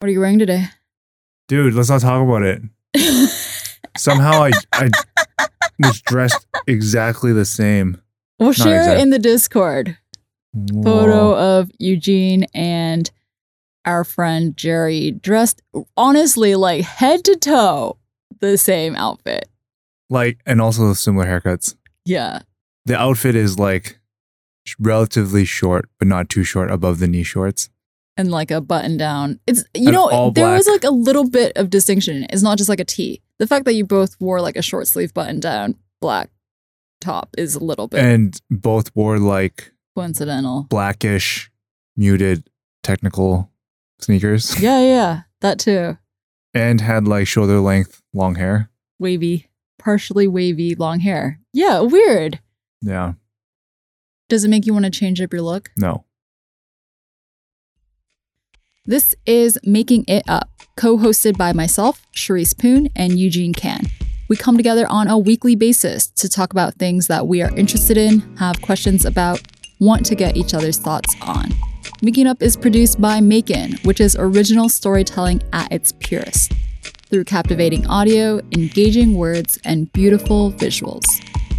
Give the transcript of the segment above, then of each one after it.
What are you wearing today? Dude, let's not talk about it. Somehow I I was dressed exactly the same. We'll share exact- in the Discord. Photo of Eugene and our friend Jerry dressed honestly like head to toe the same outfit. Like and also similar haircuts. Yeah. The outfit is like relatively short, but not too short above the knee shorts. And like a button down. It's you And know, there was like a little bit of distinction. It's not just like a tee. The fact that you both wore like a short sleeve button down black top is a little bit And both wore like coincidental. blackish, muted technical sneakers Yeah, yeah, that too. and had like shoulder length long hair. Wavy, partially wavy long hair. Yeah, weird. Yeah. Does it make you want to change up your look? No. This is Making It Up, co hosted by myself, Charisse Poon, and Eugene Kan. We come together on a weekly basis to talk about things that we are interested in, have questions about, want to get each other's thoughts on. Making It Up is produced by MAEKAN, which is original storytelling at its purest, through captivating audio, engaging words, and beautiful visuals.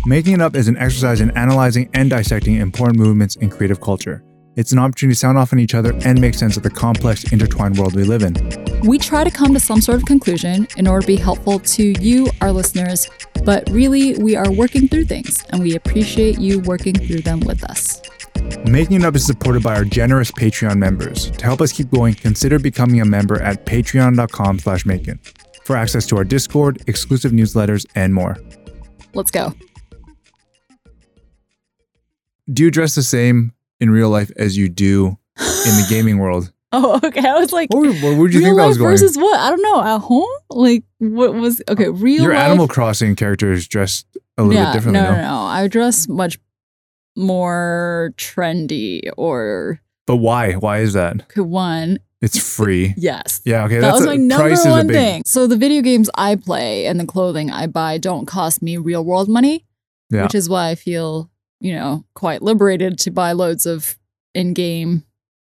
Making it up is an exercise in analyzing and dissecting important movements in creative culture. It's an opportunity to sound off on each other and make sense of the complex, intertwined world we live in. We try to come to some sort of conclusion in order to be helpful to you, our listeners, but really, we are working through things and we appreciate you working through them with us. Making It Up is supported by our generous Patreon members. To help us keep going, consider becoming a member at patreon.com slash making for access to our Discord, exclusive newsletters, and more. Let's go. Do you dress the same in real life as you do in the gaming world? Oh, okay. I was like, What, would- where would you think that was going? versus what? I don't know. At home? Like, what was okay? Real Your life. Animal Crossing character is dressed a little yeah, bit differently. no, No, no. I dress much more trendy or But why? Why is that? okay, one. It's free. Yes. Yeah, okay. that that's was a, my number price one big, thing. So the video games I play and the clothing I buy don't cost me real world money, Yeah. which is why I feel, you know, quite liberated to buy loads of in-game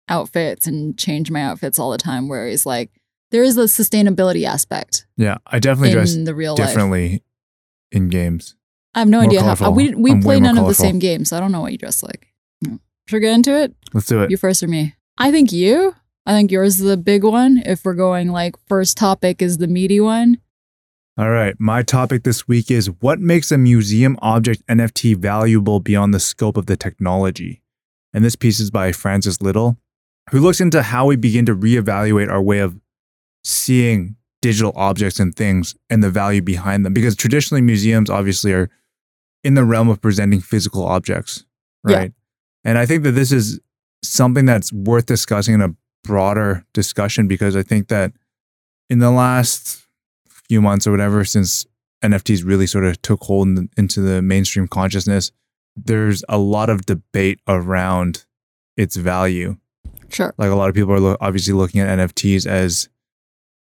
outfits and change my outfits all the time. Whereas like there is a sustainability aspect Yeah, I definitely dress in the real life. differently in games. I have no more idea how. colorful. We we I'm play none of the same games, so I don't know what you dress like. Hmm. Should we get into it? Let's do it. You first or me? I think you. I think yours is the big one. If we're going like first topic is the meaty one. All right. My topic this week is what makes a museum object NFT valuable beyond the scope of the technology? And this piece is by Frances Liddell, who looks into how we begin to reevaluate our way of seeing digital objects and things and the value behind them. Because traditionally, museums obviously are in the realm of presenting physical objects, Yeah. right? And I think that this is something that's worth discussing in a broader discussion because I think that in the last few months or whatever, since NFTs really sort of took hold in, into the mainstream consciousness, there's a lot of debate around its value. Sure. Like a lot of people are lo- obviously looking at NFTs as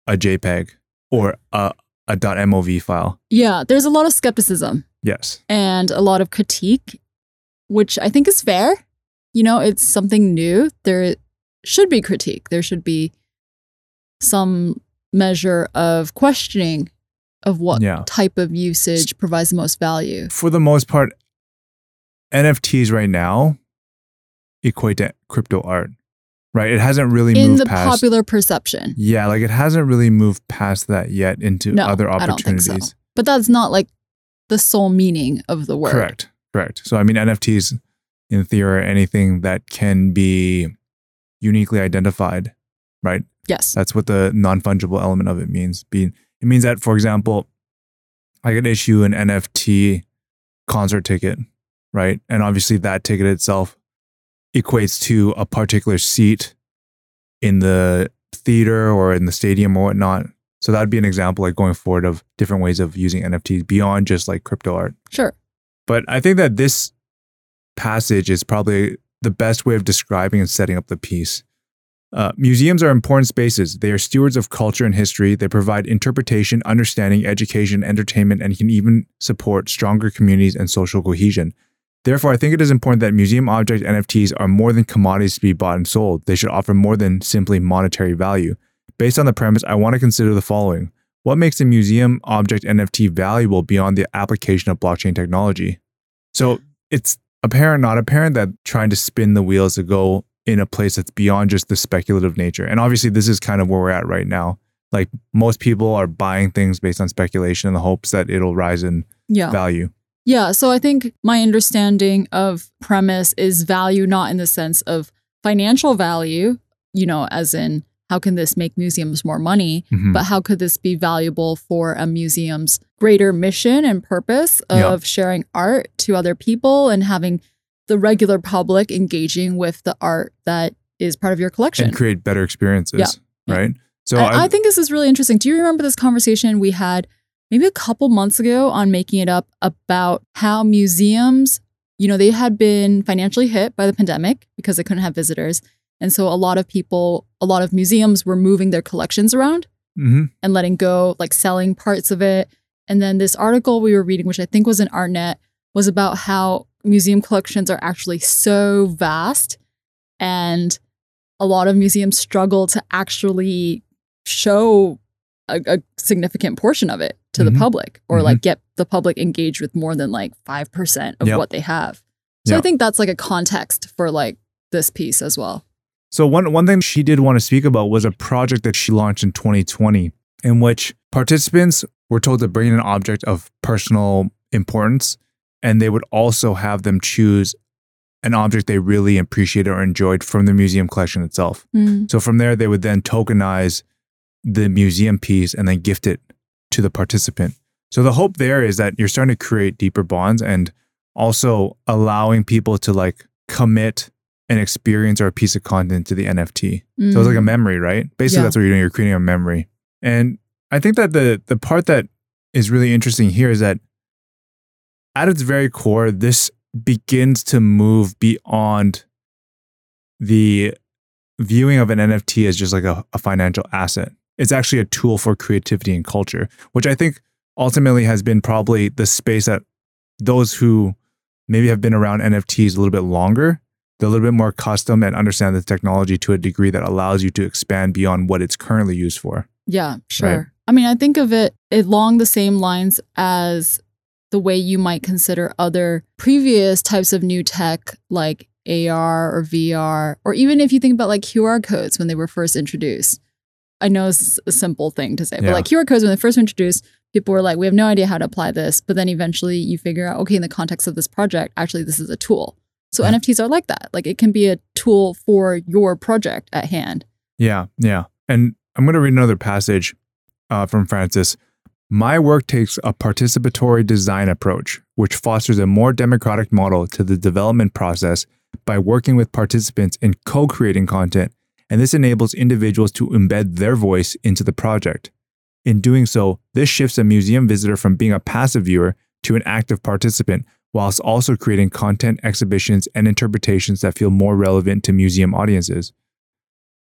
a JPEG or a, a .mov file. Yeah, there's a lot of skepticism Yes. and a lot of critique, which I think is fair. You know, it's something new. There should be critique. There should be some measure of questioning of what Yeah. type of usage provides the most value. For the most part, NFTs right now equate to crypto art, right? It hasn't really In moved the past. popular perception. yeah, like it hasn't really moved past that yet into No, other I don't think so. opportunities. But that's not like the sole meaning of the word. Correct. Correct. So I mean NFTs in theory are anything that can be uniquely identified, right? Yes. That's what the non-fungible element of it means. Being it means that, for example, I could issue an NFT concert ticket, right? And obviously that ticket itself equates to a particular seat in the theater or in the stadium or whatnot. So that'd be an example like going forward of different ways of using NFTs beyond just like crypto art. Sure. But I think that this passage is probably the best way of describing and setting up the piece. Uh, museums are important spaces. They are stewards of culture and history. They provide interpretation, understanding, education, entertainment, and can even support stronger communities and social cohesion. Therefore, I think it is important that museum object NFTs are more than commodities to be bought and sold. They should offer more than simply monetary value. Based on the premise, I want to consider the following. What makes a museum object NFT valuable beyond the application of blockchain technology? So it's apparent, not apparent, that trying to spin the wheels to go in a place that's beyond just the speculative nature. And obviously, this is kind of where we're at right now. Like most people are buying things based on speculation in the hopes that it'll rise in Yeah. value. Yeah. So I think my understanding of premise is value not in the sense of financial value, you know, as in how can this make museums more money, Mhm. but how could this be valuable for a museum's greater mission and purpose of Yeah. sharing art to other people and having the regular public engaging with the art that is part of your collection? and create better experiences, Yeah. Yeah. right? So I, I think this is really interesting. Do you remember this conversation we had maybe a couple months ago on making it up about how museums, you know, they had been financially hit by the pandemic because they couldn't have visitors. And so a lot of people, a lot of museums were moving their collections around Mhm. and letting go, like selling parts of it. And then this article we were reading, which I think was in ArtNet, was about how museum collections are actually so vast and a lot of museums struggle to actually show a, a significant portion of it to Mhm. the public or Mhm. like get the public engaged with more than like 5% of Yep. what they have. So I think that's like a context for like this piece as well. So one one thing she did want to speak about was a project that she launched in 2020 in which participants were told to bring in an object of personal importance and they would also have them choose an object they really appreciated or enjoyed from the museum collection itself. Mm. So from there they would then tokenize the museum piece and then gift it to the participant. So the hope there is that you're starting to create deeper bonds and also allowing people to like commit an experience or a piece of content to the NFT. So it's like a mm. memory, right? Basically, Yeah. that's what you're doing. You're creating a memory. And I think that the the part that is really interesting here is that at its very core, this begins to move beyond the viewing of an NFT as just like a, a financial asset. It's actually a tool for creativity and culture, which I think ultimately has been probably the space that those who maybe have been around NFTs a little bit longer they're a little bit more custom and understand the technology to a degree that allows you to expand beyond what it's currently used for. Yeah, sure. I mean, I think of it along the same lines as the way you might consider other previous types of new tech like AR or VR, or even if you think about like QR codes when they were first introduced. I know it's a simple thing to say, Yeah. but like QR codes when they first were introduced, people were like, we have no idea how to apply this. But then eventually you figure out, okay, in the context of this project, actually, this is a tool. So Yeah. NFTs are like that. Like it can be a tool for your project at hand. Yeah, yeah. And I'm going to read another passage uh, from Frances. My work takes a participatory design approach, which fosters a more democratic model to the development process by working with participants in co creating content, and this enables individuals to embed their voice into the project. In doing so, this shifts a museum visitor from being a passive viewer to an active participant, whilst also creating content, exhibitions, and interpretations that feel more relevant to museum audiences.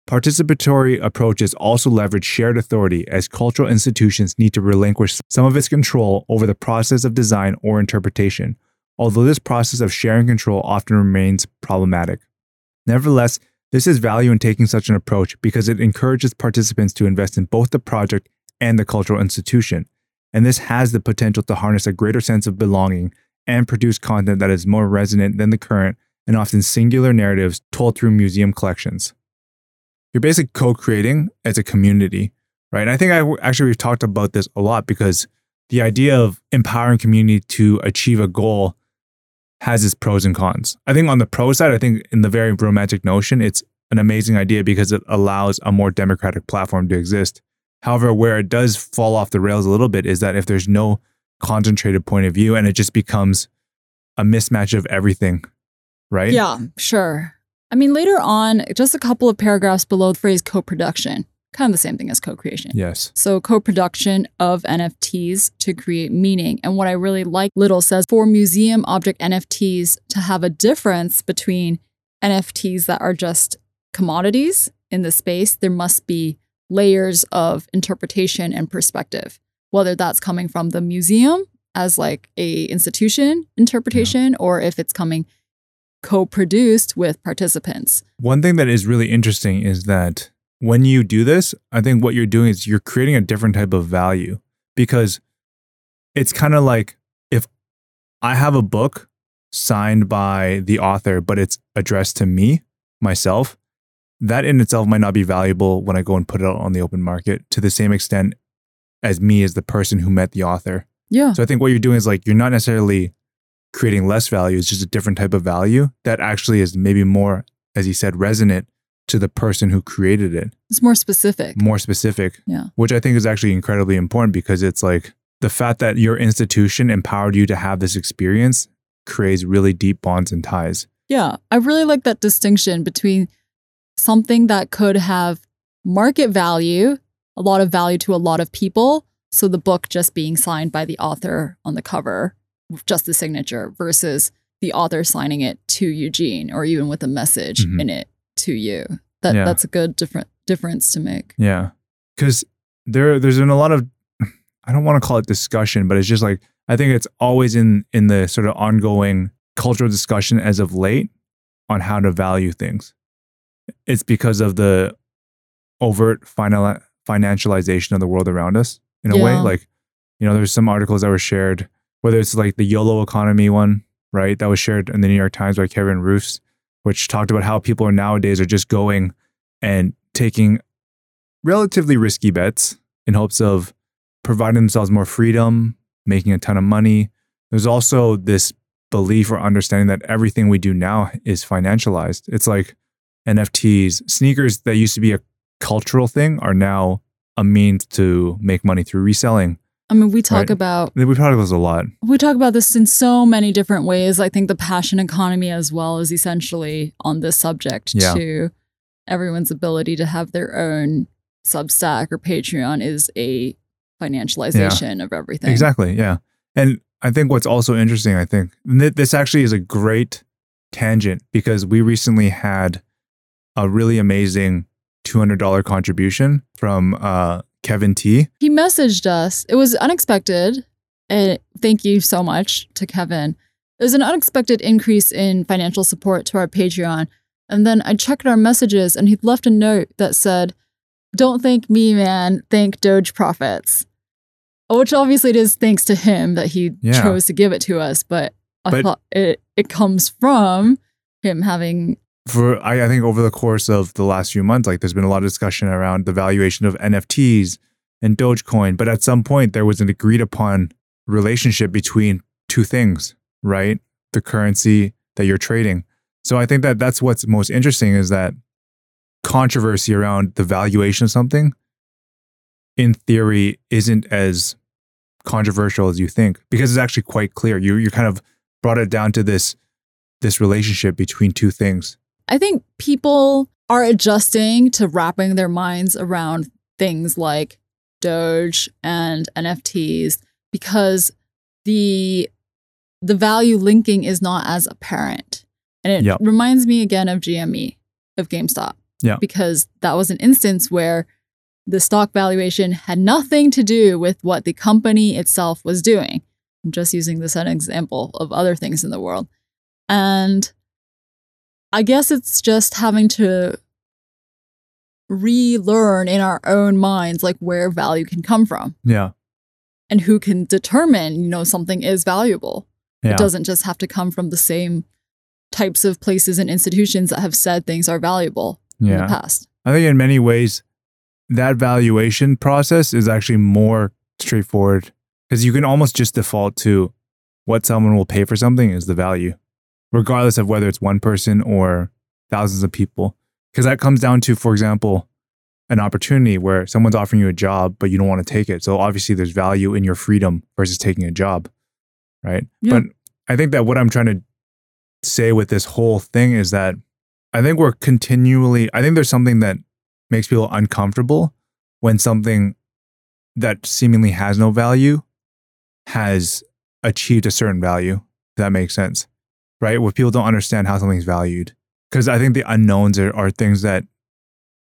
Participatory approaches also leverage shared authority as cultural institutions need to relinquish some of its control over the process of design or interpretation, although this process of sharing control often remains problematic. Nevertheless, this is value in taking such an approach because it encourages participants to invest in both the project and the cultural institution, and this has the potential to harness a greater sense of belonging and produce content that is more resonant than the current and often singular narratives told through museum collections you're basically co-creating as a community, right? And I think I actually we've talked about this a lot because the idea of empowering community to achieve a goal has its pros and cons. I think on the pro side, I think in the very romantic notion, it's an amazing idea because it allows a more democratic platform to exist. However, where it does fall off the rails a little bit is that if there's no concentrated point of view and it just becomes a mismatch of everything, right? Yeah, sure. I mean, later on, just a couple of paragraphs below the phrase co production, kind of the same thing as co creation. Yes. So, co production of NFTs to create meaning. And what I really like, Liddell says for museum object NFTs to have a difference between NFTs that are just commodities in the space, there must be layers of interpretation and perspective, whether that's coming from the museum as like a institution interpretation or if it's coming co-produced with participants. One thing that is really interesting is that when you do this, I think what you're doing is you're creating a different type of value because it's kind of like if I have a book signed by the author, but it's addressed to me, myself, that in itself might not be valuable when I go and put it out on the open market to the same extent as me as the person who met the author. Yeah. So I think what you're doing is like you're not necessarily creating less value, is just a different type of value that actually is maybe more, as he said, resonant to the person who created it, It's more specific. more specific, Yeah. which I think is actually incredibly important because it's like the fact that your institution empowered you to have this experience creates really deep bonds and ties. Yeah. I really like that distinction between something that could have market value, a lot of value to a lot of people. So the book just being signed by the author on the cover, just the signature, versus the author signing it to Eugene or even with a message Mhm. in it to you. That Yeah. that's a good different difference to make. Yeah. Cause there there's been a lot of I don't want to call it discussion, but it's just like I think it's always in in the sort of ongoing cultural discussion as of late on how to value things. It's because of the overt final financialization of the world around us in a way. Like, you know, there's some articles that were shared, whether it's like the YOLO economy one, right? That was shared in the New York Times by Kevin Roose, which talked about how people nowadays are just going and taking relatively risky bets in hopes of providing themselves more freedom, making a ton of money. There's also this belief or understanding that everything we do now is financialized. It's like NFTs, sneakers that used to be a cultural thing are now a means to make money through reselling. I mean, we talk Right. about We've talked about this a lot. we talk about this in so many different ways. I think the passion economy as well is essentially on this subject Yeah. to everyone's ability to have their own Substack or Patreon is a financialization of everything. Exactly. Yeah. And I think what's also interesting, I think th- this actually is a great tangent because we recently had a really amazing $200 contribution from uh, Kevin T. He messaged us. It was unexpected. And thank you so much to Kevin. It was an unexpected increase in financial support to our Patreon. And then I checked our messages and he'd left a note that said, Don't thank me, man. Thank Doge Profits. Which obviously it is thanks to him that he Yeah. chose to give it to us. But I thought it, it comes from him having For I, I think over the course of the last few months, like there's been a lot of discussion around the valuation of NFTs and Dogecoin. But at some point, there was an agreed upon relationship between two things, right? The currency that you're trading. So I think that that's what's most interesting is that controversy around the valuation of something, in theory, isn't as controversial as you think because it's actually quite clear. You you kind of brought it down to this this relationship between two things. I think people are adjusting to wrapping their minds around things like Doge and NFTs because the the value linking is not as apparent. And it Yep. reminds me again of GME, of GameStop. Yeah. Because that was an instance where the stock valuation had nothing to do with what the company itself was doing. I'm just using this as an example of other things in the world. And I guess it's just having to relearn in our own minds like where value can come from Yeah. and who can determine, you know, something is valuable. Yeah. It doesn't just have to come from the same types of places and institutions that have said things are valuable in the yeah. past. I think in many ways, that valuation process is actually more straightforward because you can almost just default to what someone will pay for something is the value, regardless of whether it's one person or thousands of people. Because that comes down to, for example, an opportunity where someone's offering you a job, but you don't want to take it. So obviously, there's value in your freedom versus taking a job, right? Yeah. But I think that what I'm trying to say with this whole thing is that I think we're continually, I think there's something that makes people uncomfortable when something that seemingly has no value has achieved a certain value. That makes sense, right? Where people don't understand how something's valued. Because I think the unknowns are, are things that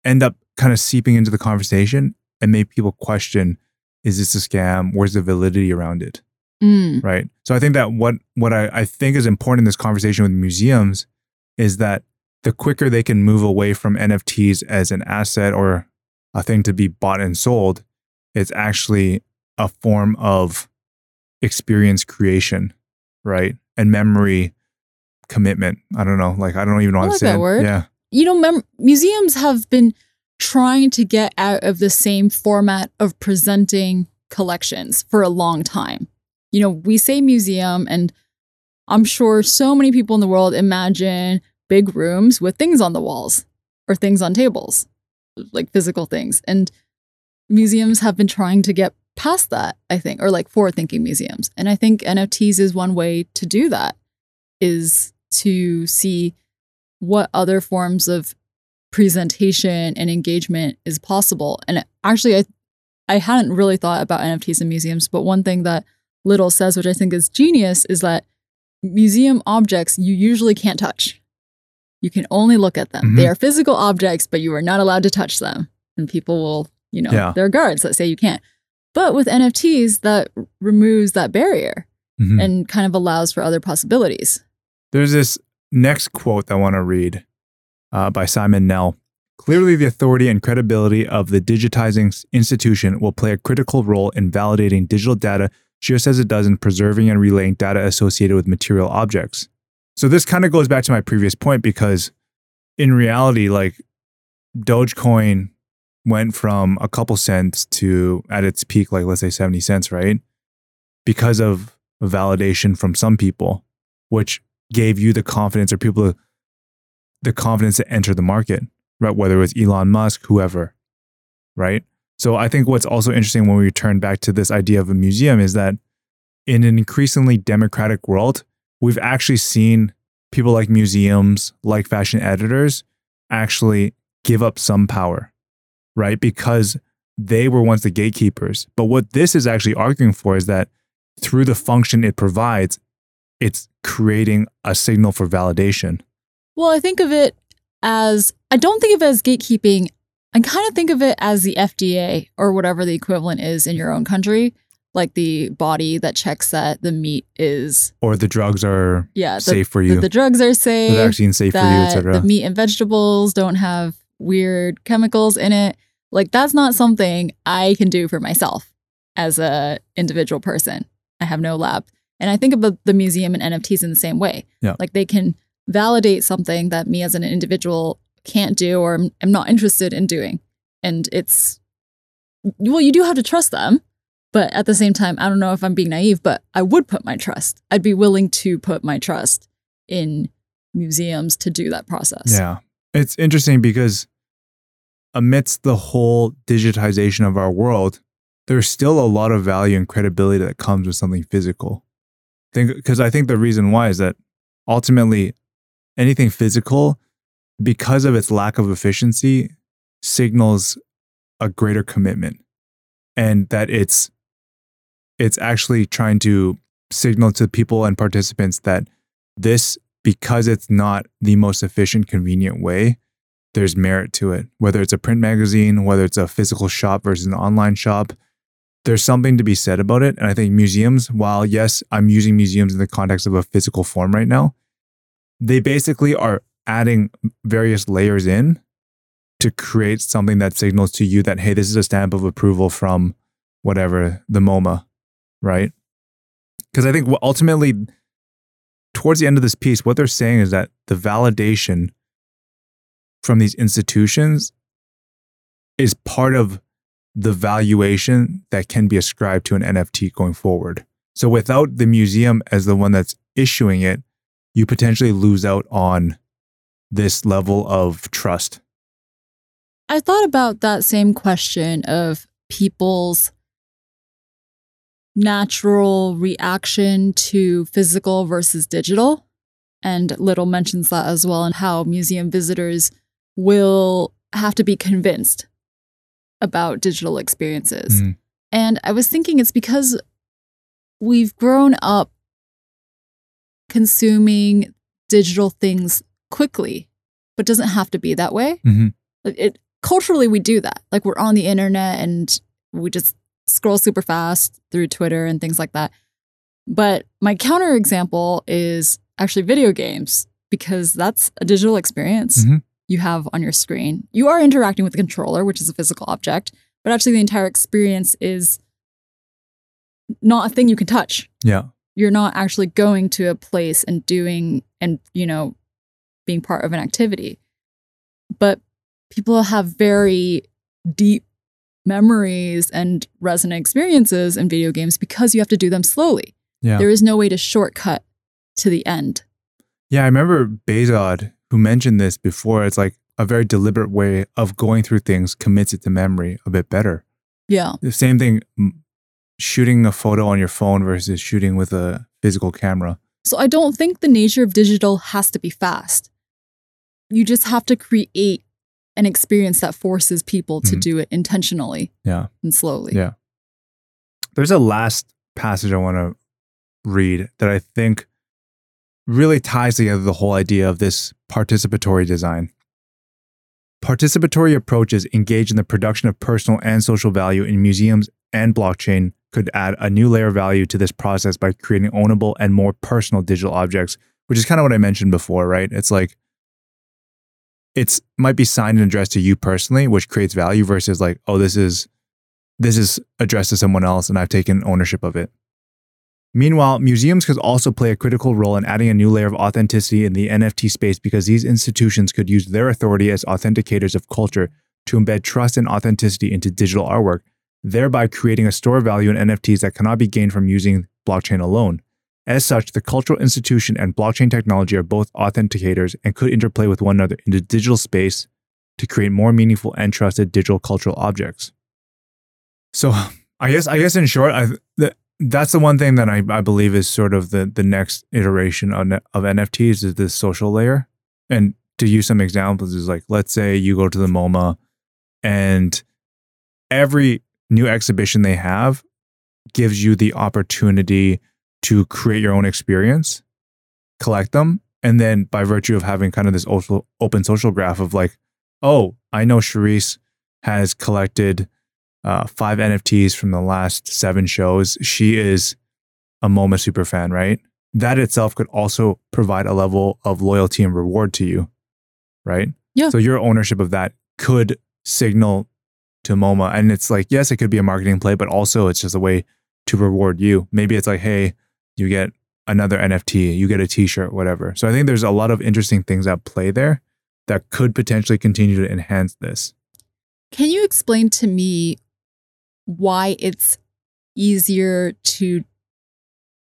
end up kind of seeping into the conversation and make people question is this a scam? Where's the validity around it? Mm. right so i think that what what I, I think is important in this conversation with museums is that the quicker they can move away from nfts as an asset or a thing to be bought and sold. It's actually a form of experience creation, right? And memory commitment. I don't know. Like I don't even know I how to like say that it. word. Yeah. You know, mem- museums have been trying to get out of the same format of presenting collections for a long time. You know, we say museum, and I'm sure so many people in the world imagine big rooms with things on the walls or things on tables, like physical things. And museums have been trying to get past that, I think, or like forward thinking museums. And I think NFTs is one way to do that, is to see what other forms of presentation and engagement is possible. And actually, I I hadn't really thought about NFTs in museums, but one thing that Liddell says, which I think is genius, is that museum objects you usually can't touch. You can only look at them. Mhm. They are physical objects, but you are not allowed to touch them. And people will, you know, Yeah. there are guards that say you can't. But with NFTs, that removes that barrier Mhm. and kind of allows for other possibilities. There's this next quote I want to read uh, by Simon Knell. Clearly, the authority and credibility of the digitizing institution will play a critical role in validating digital data just as it does in preserving and relaying data associated with material objects. So, this kind of goes back to my previous point because in reality, like Dogecoin went from a couple cents to at its peak, like let's say 70 cents, right? Because of validation from some people, which gave you the confidence or people the confidence to enter the market, right? Whether it was Elon Musk, whoever, right? So I think what's also interesting when we return back to this idea of a museum is that in an increasingly democratic world, we've actually seen people like museums, like fashion editors, actually give up some power, right? Because they were once the gatekeepers. But what this is actually arguing for is that through the function it provides, it's creating a signal for validation. Well, I think of it as I don't think of it as gatekeeping. I kind of think of it as the FDA or whatever the equivalent is in your own country, like the body that checks that the meat is Or the drugs are yeah the, safe for you, the drugs are safe. the safe, vaccine's safe for you, etc. the meat and vegetables don't have weird chemicals in it. Like that's not something I can do for myself as a individual person. I have no lab. And I think about the museum and NFTs in the same way. Yeah. Like they can validate something that me as an individual can't do or am, am not interested in doing. And it's, well, you do have to trust them. But at the same time, I don't know if I'm being naive, but I would put my trust. I'd be willing to put my trust in museums to do that process. Yeah. It's interesting because amidst the whole digitization of our world, there's still a lot of value and credibility that comes with something physical. Think because I think the reason why is that ultimately anything physical, because of its lack of efficiency, signals a greater commitment. And that it's it's actually trying to signal to people and participants that this because it's not the most efficient, convenient way, there's merit to it. Whether it's a print magazine, whether it's a physical shop versus an online shop, there's something to be said about it. And I think museums, while yes, I'm using museums in the context of a physical form right now, they basically are adding various layers in to create something that signals to you that, hey, this is a stamp of approval from whatever, the MoMA, right? Because I think ultimately, towards the end of this piece, what they're saying is that the validation from these institutions is part of the valuation that can be ascribed to an NFT going forward. So without the museum as the one that's issuing it, you potentially lose out on this level of trust. I thought about that same question of people's natural reaction to physical versus digital. And Liddell mentions that as well, and how museum visitors will have to be convinced about digital experiences. Mhm. And I was thinking it's because we've grown up consuming digital things quickly, but doesn't have to be that way. Mhm. Like, It culturally we do that. Like we're on the internet and we just scroll super fast through Twitter and things like that. But my counter example is actually video games because that's a digital experience. Mhm. You have on your screen. You are interacting with the controller, which is a physical object, but actually the entire experience is not a thing you can touch. Yeah. You're not actually going to a place and doing and, you know, being part of an activity. But people have very deep memories and resonant experiences in video games because you have to do them slowly. Yeah. There is no way to shortcut to the end. Yeah, I remember Bezod who mentioned this before. It's like a very deliberate way of going through things commits it to memory a bit better. Yeah. The same thing, shooting a photo on your phone versus shooting with a physical camera. So I don't think the nature of digital has to be fast. You just have to create an experience that forces people to Mhm. do it intentionally Yeah. and slowly. Yeah. There's a last passage I want to read that I think really ties together the whole idea of this participatory design. Participatory approaches engaged in the production of personal and social value in museums and blockchain could add a new layer of value to this process by creating ownable and more personal digital objects, which is kind of what I mentioned before, right? It's like it's might be signed and addressed to you personally, which creates value versus like, oh, this is this is addressed to someone else and I've taken ownership of it. Meanwhile, museums could also play a critical role in adding a new layer of authenticity in the NFT space because these institutions could use their authority as authenticators of culture to embed trust and authenticity into digital artwork, thereby creating a store value in NFTs that cannot be gained from using blockchain alone. As such, the cultural institution and blockchain technology are both authenticators and could interplay with one another in the digital space to create more meaningful and trusted digital cultural objects. So, I guess, I guess in short, I, the, that's the one thing that I, I believe is sort of the the next iteration of, of NFTs is this social layer. And to use some examples is like, let's say you go to the MoMA and every new exhibition they have gives you the opportunity to create your own experience, collect them, and then by virtue of having kind of this open social graph of like, oh, I know Charisse has collected uh, five NFTs from the last seven shows. She is a MoMA super fan, right? That itself could also provide a level of loyalty and reward to you, right? Yeah. So your ownership of that could signal to MoMA. And it's like, yes, it could be a marketing play, but also it's just a way to reward you. Maybe it's like, hey, you get another NFT, you get a t shirt, whatever. So I think there's a lot of interesting things at play there that could potentially continue to enhance this. Can you explain to me why it's easier to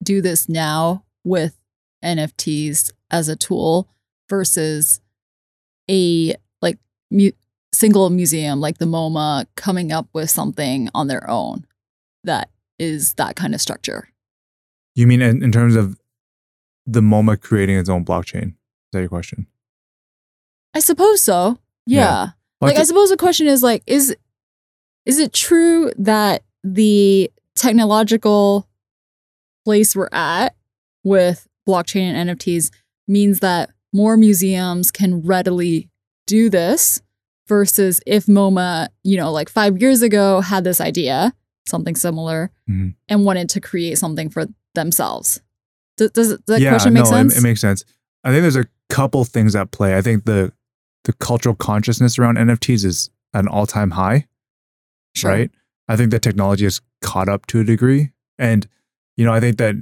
do this now with NFTs as a tool versus a like mu- single museum like the MoMA coming up with something on their own that is that kind of structure? You mean in, in terms of the MoMA creating its own blockchain? Is that your question? I suppose so. Yeah. Yeah. Well, like I suppose the question is like is is it true that the technological place we're at with blockchain and NFTs means that more museums can readily do this versus if MoMA, you know, like 5 years ago had this idea, something similar Mhm. and wanted to create something for themselves. Does, does that yeah, question make no, sense? It, it makes sense. I think there's a couple things at play. I think the the cultural consciousness around NFTs is at an all time high, Sure. right? I think the technology has caught up to a degree, and you know, I think that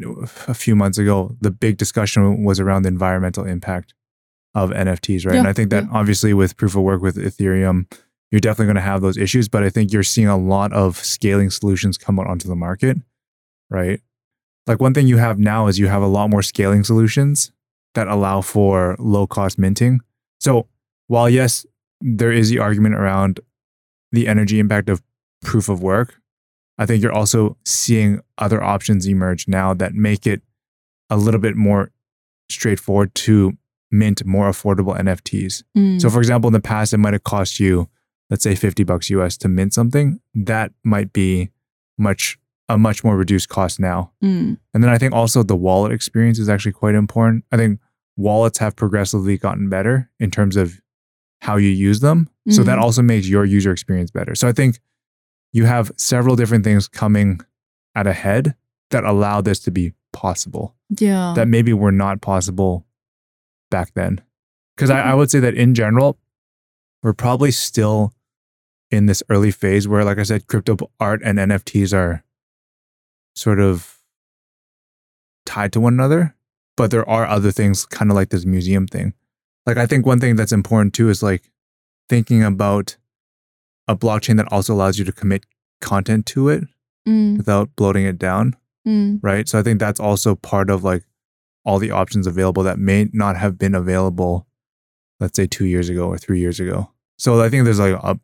a few months ago, the big discussion was around the environmental impact of NFTs, right? and I think that obviously with proof of work with Ethereum, you're definitely going to have those issues, but I think you're seeing a lot of scaling solutions come out onto the market, right? Like one thing you have now is you have a lot more scaling solutions that allow for low cost minting. So while yes, there is the argument around the energy impact of proof of work, I think you're also seeing other options emerge now that make it a little bit more straightforward to mint more affordable NFTs. Mm. So for example, in the past, it might have cost you, let's say 50 bucks US to mint something. That might be much a much more reduced cost now. Mm. And then I think also the wallet experience is actually quite important. I think wallets have progressively gotten better in terms of how you use them. So that Mhm. also makes your user experience better. So I think you have several different things coming at a head that allow this to be possible yeah. that maybe were not possible back then. Because I, I would say that in general, we're probably still in this early phase where, like I said, crypto art and NFTs are sort of tied to one another. But there are other things, kind of like this museum thing. Like, I think one thing that's important too is like thinking about a blockchain that also allows you to commit content to it Mm, without bloating it down. mm, right? So I think that's also part of like all the options available that may not have been available, let's say two years ago or three years ago. So I think there's like a,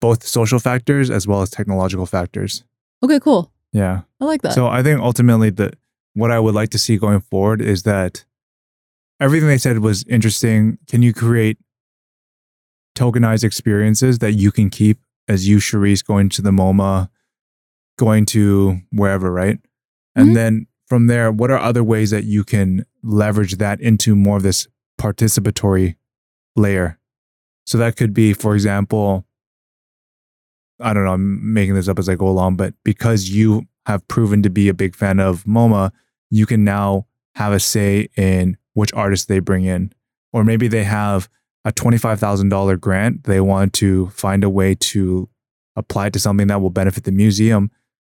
both social factors as well as technological factors. Okay, cool. Yeah. I like that. So I think ultimately the what I would like to see going forward is that everything they said was interesting. Can you create tokenized experiences that you can keep as you, Charisse, going to the MoMA, going to wherever, right? And Mhm. then from there, what are other ways that you can leverage that into more of this participatory layer? So that could be, for example, I don't know, I'm making this up as I go along, but because you have proven to be a big fan of MoMA, you can now have a say in which artists they bring in. Or maybe they have a $25,000 grant. They want to find a way to apply it to something that will benefit the museum.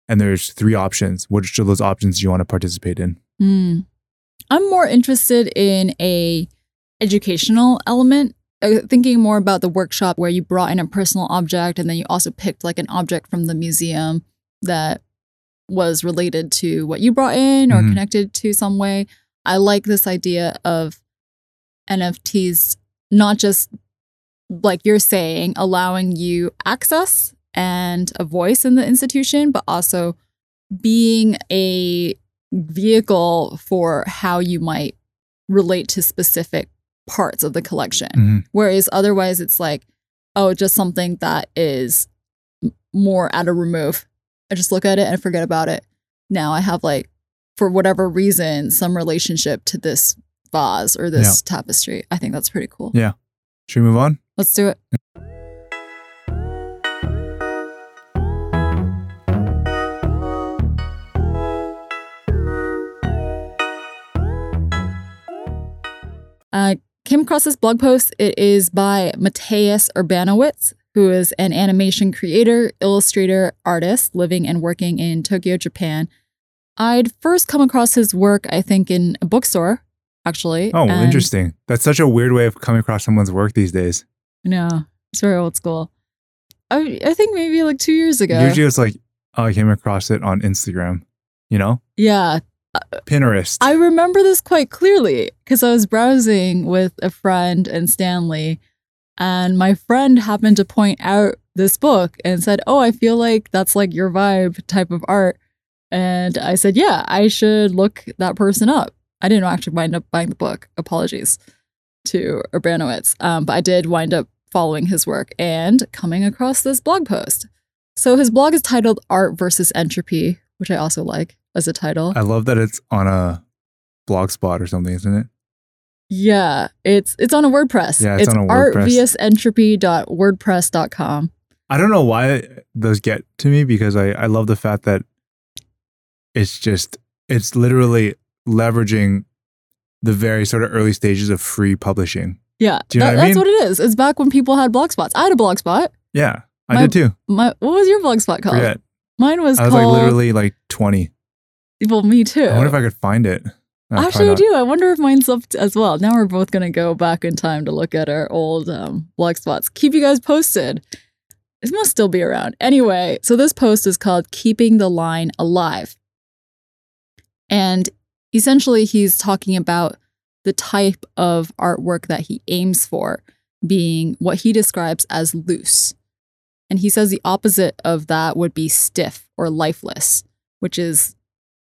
And there's three options. Which of those options do you want to participate in? Mm. I'm more interested in a educational element. Uh, thinking more about the workshop where you brought in a personal object and then you also picked like an object from the museum that was related to what you brought in or Mhm. connected to some way. I like this idea of NFTs not just like you're saying allowing you access and a voice in the institution but also being a vehicle for how you might relate to specific parts of the collection. Mhm. Whereas otherwise, it's like, oh, just something that is more at a remove. I just look at it and forget about it. Now I have like, for whatever reason, some relationship to this vase or this tapestry. I think that's pretty cool. Yeah. Should we move on? Let's do it. I came across this blog post. It is by Mateusz Urbanowicz, who is an animation creator, illustrator, artist living and working in Tokyo, Japan. I'd first come across his work, I think, in a bookstore, actually. Oh, and- interesting. That's such a weird way of coming across someone's work these days. No, it's very old school. I I think maybe like two years ago. Usually it's like, oh, I came across it on Instagram, you know? yeah, Pinterest. I remember this quite clearly because I was browsing with a friend and Stanley, and my friend happened to point out this book and said, "Oh, I feel like that's like your vibe type of art." And I said, "Yeah, I should look that person up." I didn't actually wind up buying the book. Apologies to Urbanowicz, um, but I did wind up following his work and coming across this blog post. So his blog is titled "Art versus Entropy," which I also like as a title. I love that it's on a blog spot or something, isn't it? Yeah, it's it's on a WordPress. Yeah, it's on a WordPress. vs entropy.wordpress.com. I don't know why those get to me because I, I love the fact that it's just, it's literally leveraging the very sort of early stages of free publishing. Yeah, Do you know that- what I that's what it is. It's back when people had blog spots. I had a blog spot. Yeah, I My- did too. My what was your blog spot called? Forget. Mine was, I was called. like literally like 20. well, me too. I wonder if I could find it. No, Actually, I do. I wonder if mine's up as well. Now we're both gonna go back in time to look at our old um, blog spots. Keep you guys posted. It must still be around. Anyway, so this post is called "Keeping the Line Alive," and essentially he's talking about the type of artwork that he aims for being what he describes as loose. And he says the opposite of that would be stiff or lifeless, which is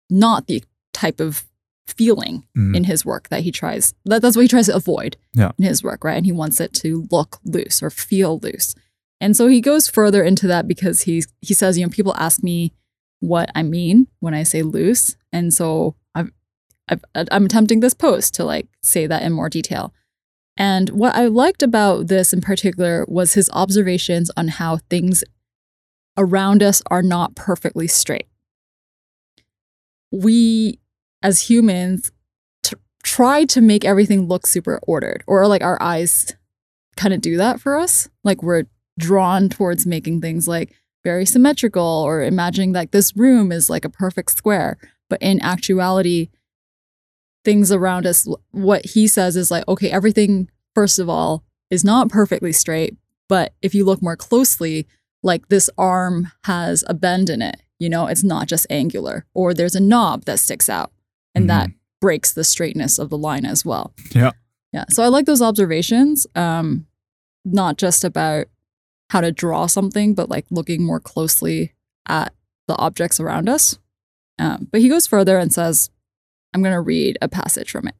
not the type of feeling Mhm. in his work that he tries that, that's what he tries to avoid Yeah. in his work right and he wants it to look loose or feel loose and so he goes further into that because he he says you know people ask me what i mean when i say loose and so i've, i'm attempting this post to like say that in more detail and what i liked about this in particular was his observations on how things around us are not perfectly straight we as humans t- try to make everything look super ordered or like our eyes kind of do that for us. Like we're drawn towards making things like very symmetrical or imagining that this room is like a perfect square. But in actuality, things around us, what he says is like, okay, everything, first of all, is not perfectly straight. But if you look more closely, like this arm has a bend in it, you know, it's not just angular, or there's a knob that sticks out and Mhm. that breaks the straightness of the line as well. Yeah. Yeah. So I like those observations. Um, not just about how to draw something, but like looking more closely at the objects around us. Um, but he goes further and says, I'm going to read a passage from it.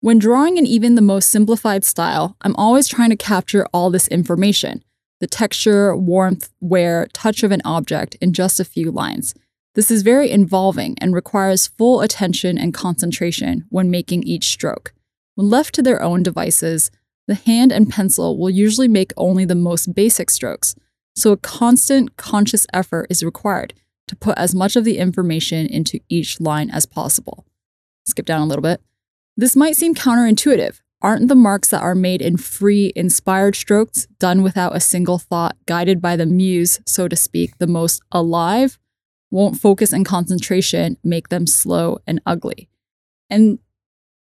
When drawing in even the most simplified style, I'm always trying to capture all this information the texture, warmth, wear, touch of an object in just a few lines. This is very involving and requires full attention and concentration when making each stroke. When left to their own devices, the hand and pencil will usually make only the most basic strokes, so a constant, conscious effort is required to put as much of the information into each line as possible. Skip down a little bit. This might seem counterintuitive. Aren't the marks that are made in free, inspired strokes, done without a single thought, guided by the muse, so to speak, the most alive? Won't focus and concentration make them slow and ugly? And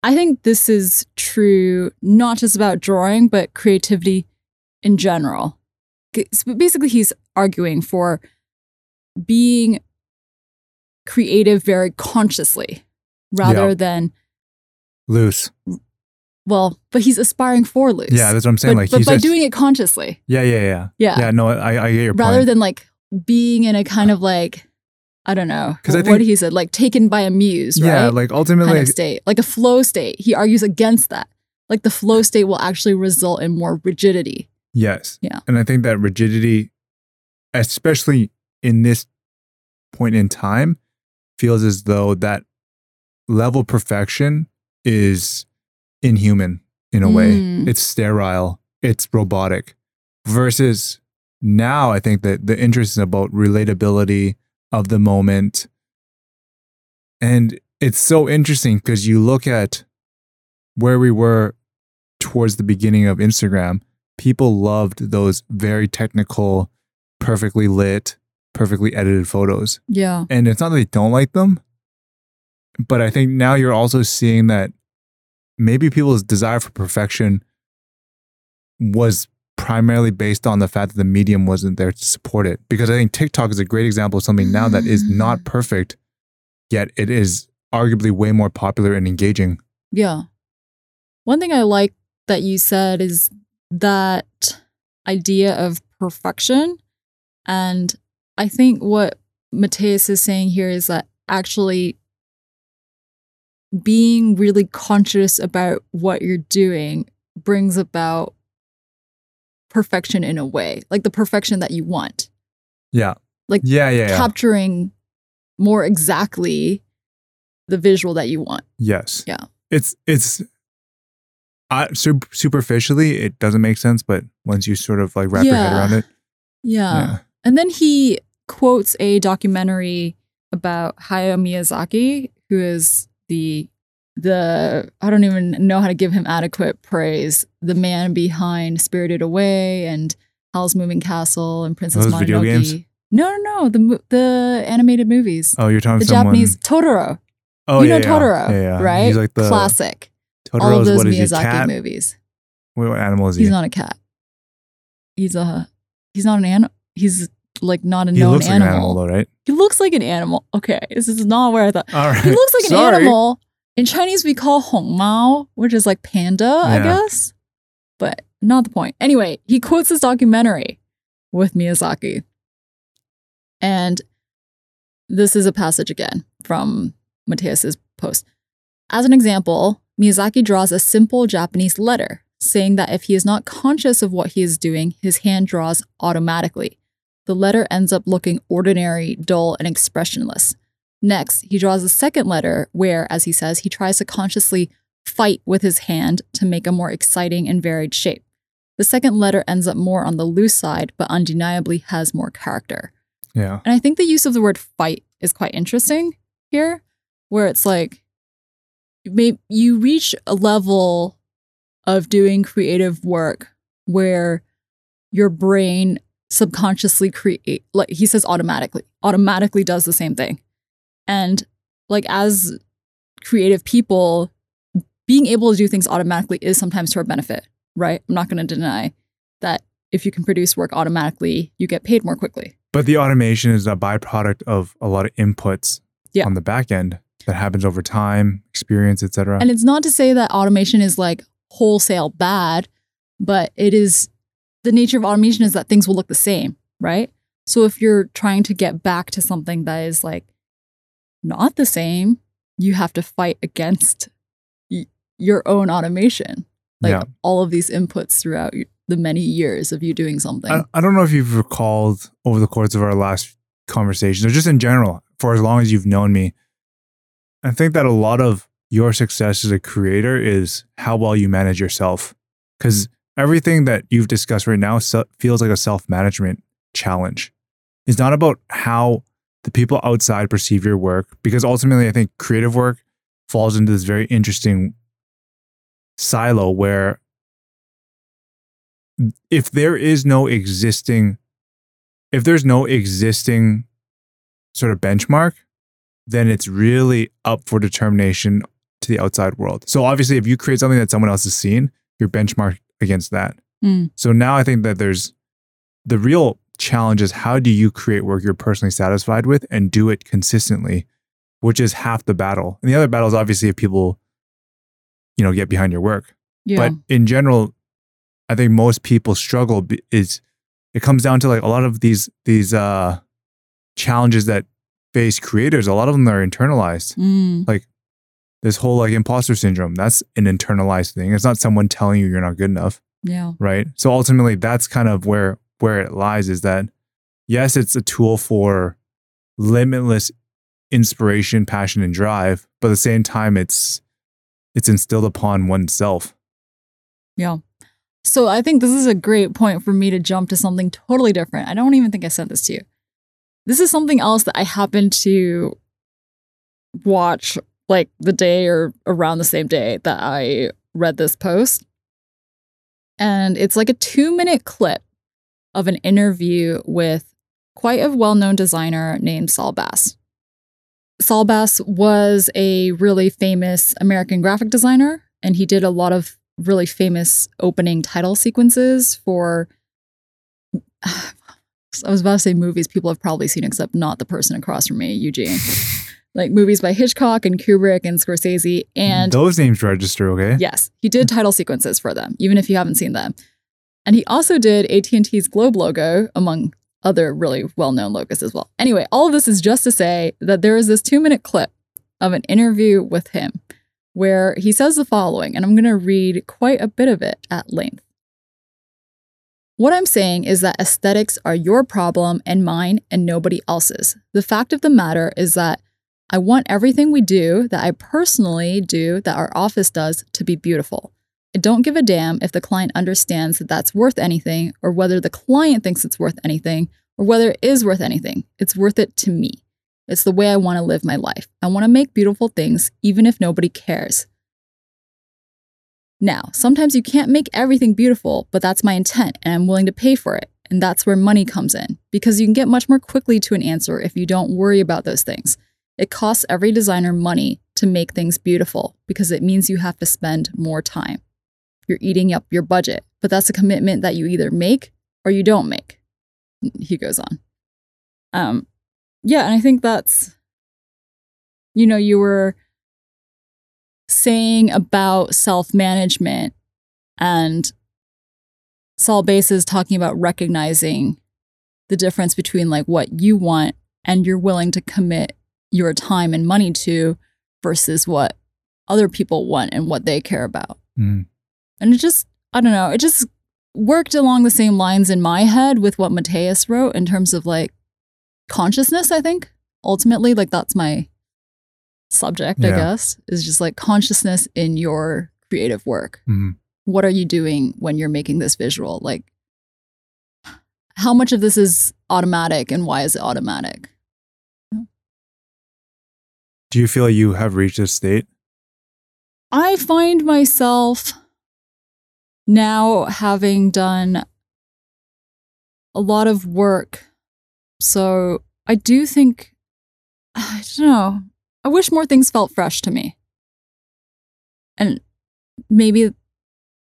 I think this is true not just about drawing, but creativity in general. Basically, he's arguing for being creative very consciously rather Yeah. than, Loose. well, but he's aspiring for loose. Yeah, that's what I'm saying. but, like but by says, doing it consciously. yeah, yeah, yeah, Yeah. yeah. No, I, I get your rather point. than like being in a kind of like, I don't know, 'Cause I what he said, like taken by a muse, yeah, right? like kind ultimately, of state, like a flow state. He argues against that. Like the flow state will actually result in more rigidity. yes, Yeah. And I think that rigidity, especially in this point in time, feels as though that level of perfection is inhuman in a way. Mm. It's sterile. It's robotic. Versus now, I think that the interest is about relatability of the moment. And it's so interesting because you look at where we were towards the beginning of Instagram, people loved those very technical, perfectly lit, perfectly edited photos. Yeah. And it's not that they don't like them, but I think now you're also seeing that maybe people's desire for perfection was primarily based on the fact that the medium wasn't there to support it. Because I think TikTok is a great example of something now that is not mm. perfect, yet it is arguably way more popular and engaging. Yeah. One thing I like that you said is that idea of perfection. And I think what Mateusz is saying here is that actually being really conscious about what you're doing brings about perfection in a way, like the perfection that you want, Yeah. Like, yeah, yeah, yeah. capturing more exactly the visual that you want. yes. Yeah. It's it's uh, sup- superficially it doesn't make sense, but once you sort of like wrap your head around it, Yeah. yeah. And then he quotes a documentary about Hayao Miyazaki, who is the the I don't even know how to give him adequate praise. The man behind Spirited Away and Howl's Moving Castle and Princess Those Mononoke. video games? No, no, no. The the animated movies. Oh, you're talking about the someone. Japanese Totoro. Oh, you yeah, know yeah. Totoro, Yeah, yeah. right? He's like the Classic. All of those what is he? Miyazaki Cat? movies. Wait, what animal is he? He's not a cat. He's a he's not an animal. He's like not a he known looks like animal. an animal though, right? He looks like an animal. Okay, this is not where I thought. All right. He looks like an animal. In Chinese, we call Hong Mao, which is like panda, I guess. But not the point. Anyway, he quotes this documentary with Miyazaki. And this is a passage again from Mateusz's post. As an example, Miyazaki draws a simple Japanese letter, saying that if he is not conscious of what he is doing, his hand draws automatically. The letter ends up looking ordinary, dull, and expressionless. Next, he draws a second letter where, as he says, he tries to consciously fight with his hand to make a more exciting and varied shape. The second letter ends up more on the loose side, but undeniably has more character. Yeah. And I think the use of the word fight is quite interesting here, where it's like may, you reach a level of doing creative work where your brain subconsciously create like he says automatically automatically does the same thing and like as creative people being able to do things automatically is sometimes to our benefit right i'm not going to deny that if you can produce work automatically you get paid more quickly But the automation is a byproduct of a lot of inputs Yeah. on the back end that happens over time, experience, etc. And it's not to say that automation is like wholesale bad, but it is the nature of automation is that things will look the same, right? So if you're trying to get back to something that is like not the same, you have to fight against y- your own automation. Like Yeah. all of these inputs throughout the many years of you doing something. I, I don't know if you've recalled over the course of our last conversations or just in general, for as long as you've known me, I think that a lot of your success as a creator is how well you manage yourself. Because everything that you've discussed right now feels like a self management challenge. It's not about how the people outside perceive your work, because ultimately, I think creative work falls into this very interesting silo where if there is no existing if there's no existing sort of benchmark then it's really up for determination to the outside world so obviously if you create something that someone else has seen you're benchmarked against that Mm. so now i think that there's the real challenge is how do you create work you're personally satisfied with and do it consistently which is half the battle and the other battle is obviously if people you know get behind your work yeah. but in general i think most people struggle is it comes down to like a lot of these these uh challenges that face creators a lot of them are internalized Mm. This whole like imposter syndrome that's an internalized thing it's not someone telling you you're not good enough yeah. right so ultimately that's kind of where where it lies is that yes it's a tool for limitless inspiration passion and drive but at the same time it's it's instilled upon oneself Yeah. So I think this is a great point for me to jump to something totally different. I don't even think I said this to you. This is something else that I happened to watch like the day or around the same day that I read this post. And it's like a two minute clip of an interview with quite a well known designer named Saul Bass. Saul Bass was a really famous American graphic designer, and he did a lot of really famous opening title sequences for I was about to say movies people have probably seen, except not the person across from me, Eugene. Like movies by Hitchcock and Kubrick and Scorsese. And those names register okay yes, he did title sequences for them, even if you haven't seen them. And he also did AT&T's Globe logo, among other really well-known logos as well. Anyway, all of this is just to say that there is this two-minute clip of an interview with him where he says the following, and I'm going to read quite a bit of it at length. What I'm saying is that aesthetics are your problem and mine and nobody else's. The fact of the matter is that I want everything we do, that I personally do, that our office does, to be beautiful. I don't give a damn if the client understands that that's worth anything, or whether the client thinks it's worth anything, or whether it is worth anything. It's worth it to me. It's the way I want to live my life. I want to make beautiful things, even if nobody cares. Now, sometimes you can't make everything beautiful, but that's my intent, and I'm willing to pay for it. And that's where money comes in, because you can get much more quickly to an answer if you don't worry about those things. It costs every designer money to make things beautiful because it means you have to spend more time. You're eating up your budget, but that's a commitment that you either make or you don't make. He goes on. Um, yeah, and I think that's, you know, you were saying about self management and Saul Bass is talking about recognizing the difference between like what you want and you're willing to commit your time and money to versus what other people want and what they care about. Mm. And it just, I don't know, it just worked along the same lines in my head with what Mateusz wrote in terms of like consciousness, I think. Ultimately, like that's my subject, I guess, is just like consciousness in your creative work. Mhm. What are you doing when you're making this visual? Like, how much of this is automatic and why is it automatic? Do you feel you have reached this state? I find myself now having done a lot of work, so I do think, I don't know, I wish more things felt fresh to me. And maybe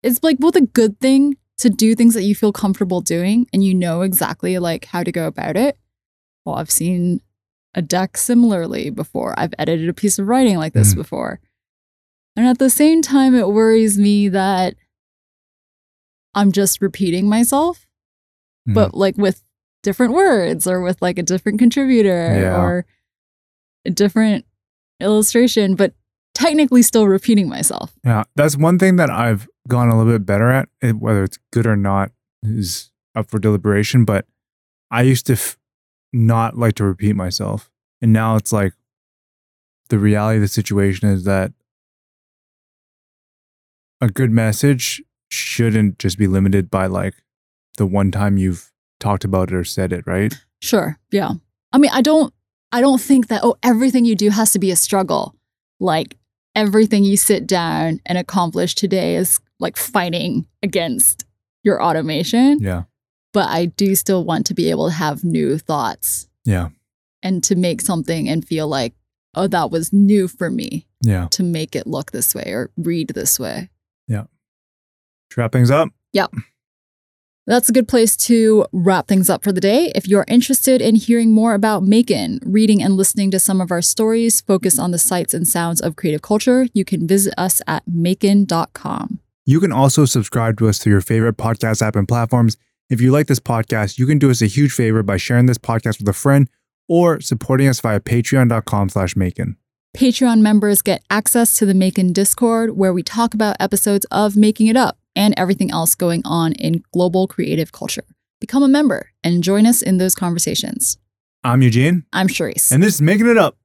it's like both a good thing to do things that you feel comfortable doing and you know exactly like how to go about it. Well, I've seen a deck similarly before. I've edited a piece of writing like this Mm. before. And at the same time, it worries me that I'm just repeating myself, Mhm. but like with different words or with like a different contributor Yeah. or a different illustration, but technically still repeating myself. Yeah, that's one thing that I've gone a little bit better at. eh, Whether it's good or not is up for deliberation. But I used to f- not like to repeat myself, and now it's like the reality of the situation is that a good message shouldn't just be limited by like the one time you've talked about it or said it, right? Sure. Yeah. I mean, I don't I don't think that oh everything you do has to be a struggle. Like everything you sit down and accomplish today is like fighting against your automation, Yeah, but I do still want to be able to have new thoughts yeah, and to make something and feel like oh that was new for me yeah. to make it look this way or read this way. Yeah. wrap things up. Yep. That's a good place to wrap things up for the day. If you're interested in hearing more about MAEKAN, reading and listening to some of our stories focused on the sights and sounds of creative culture, you can visit us at maekan.com. You can also subscribe to us through your favorite podcast app and platforms. If you like this podcast, you can do us a huge favor by sharing this podcast with a friend or supporting us via patreon.com slash MAEKAN. Patreon members get access to the MAEKAN Discord, where we talk about episodes of Making It Up and everything else going on in global creative culture. Become a member and join us in those conversations. I'm Eugene, I'm Charisse. and this is Making It Up.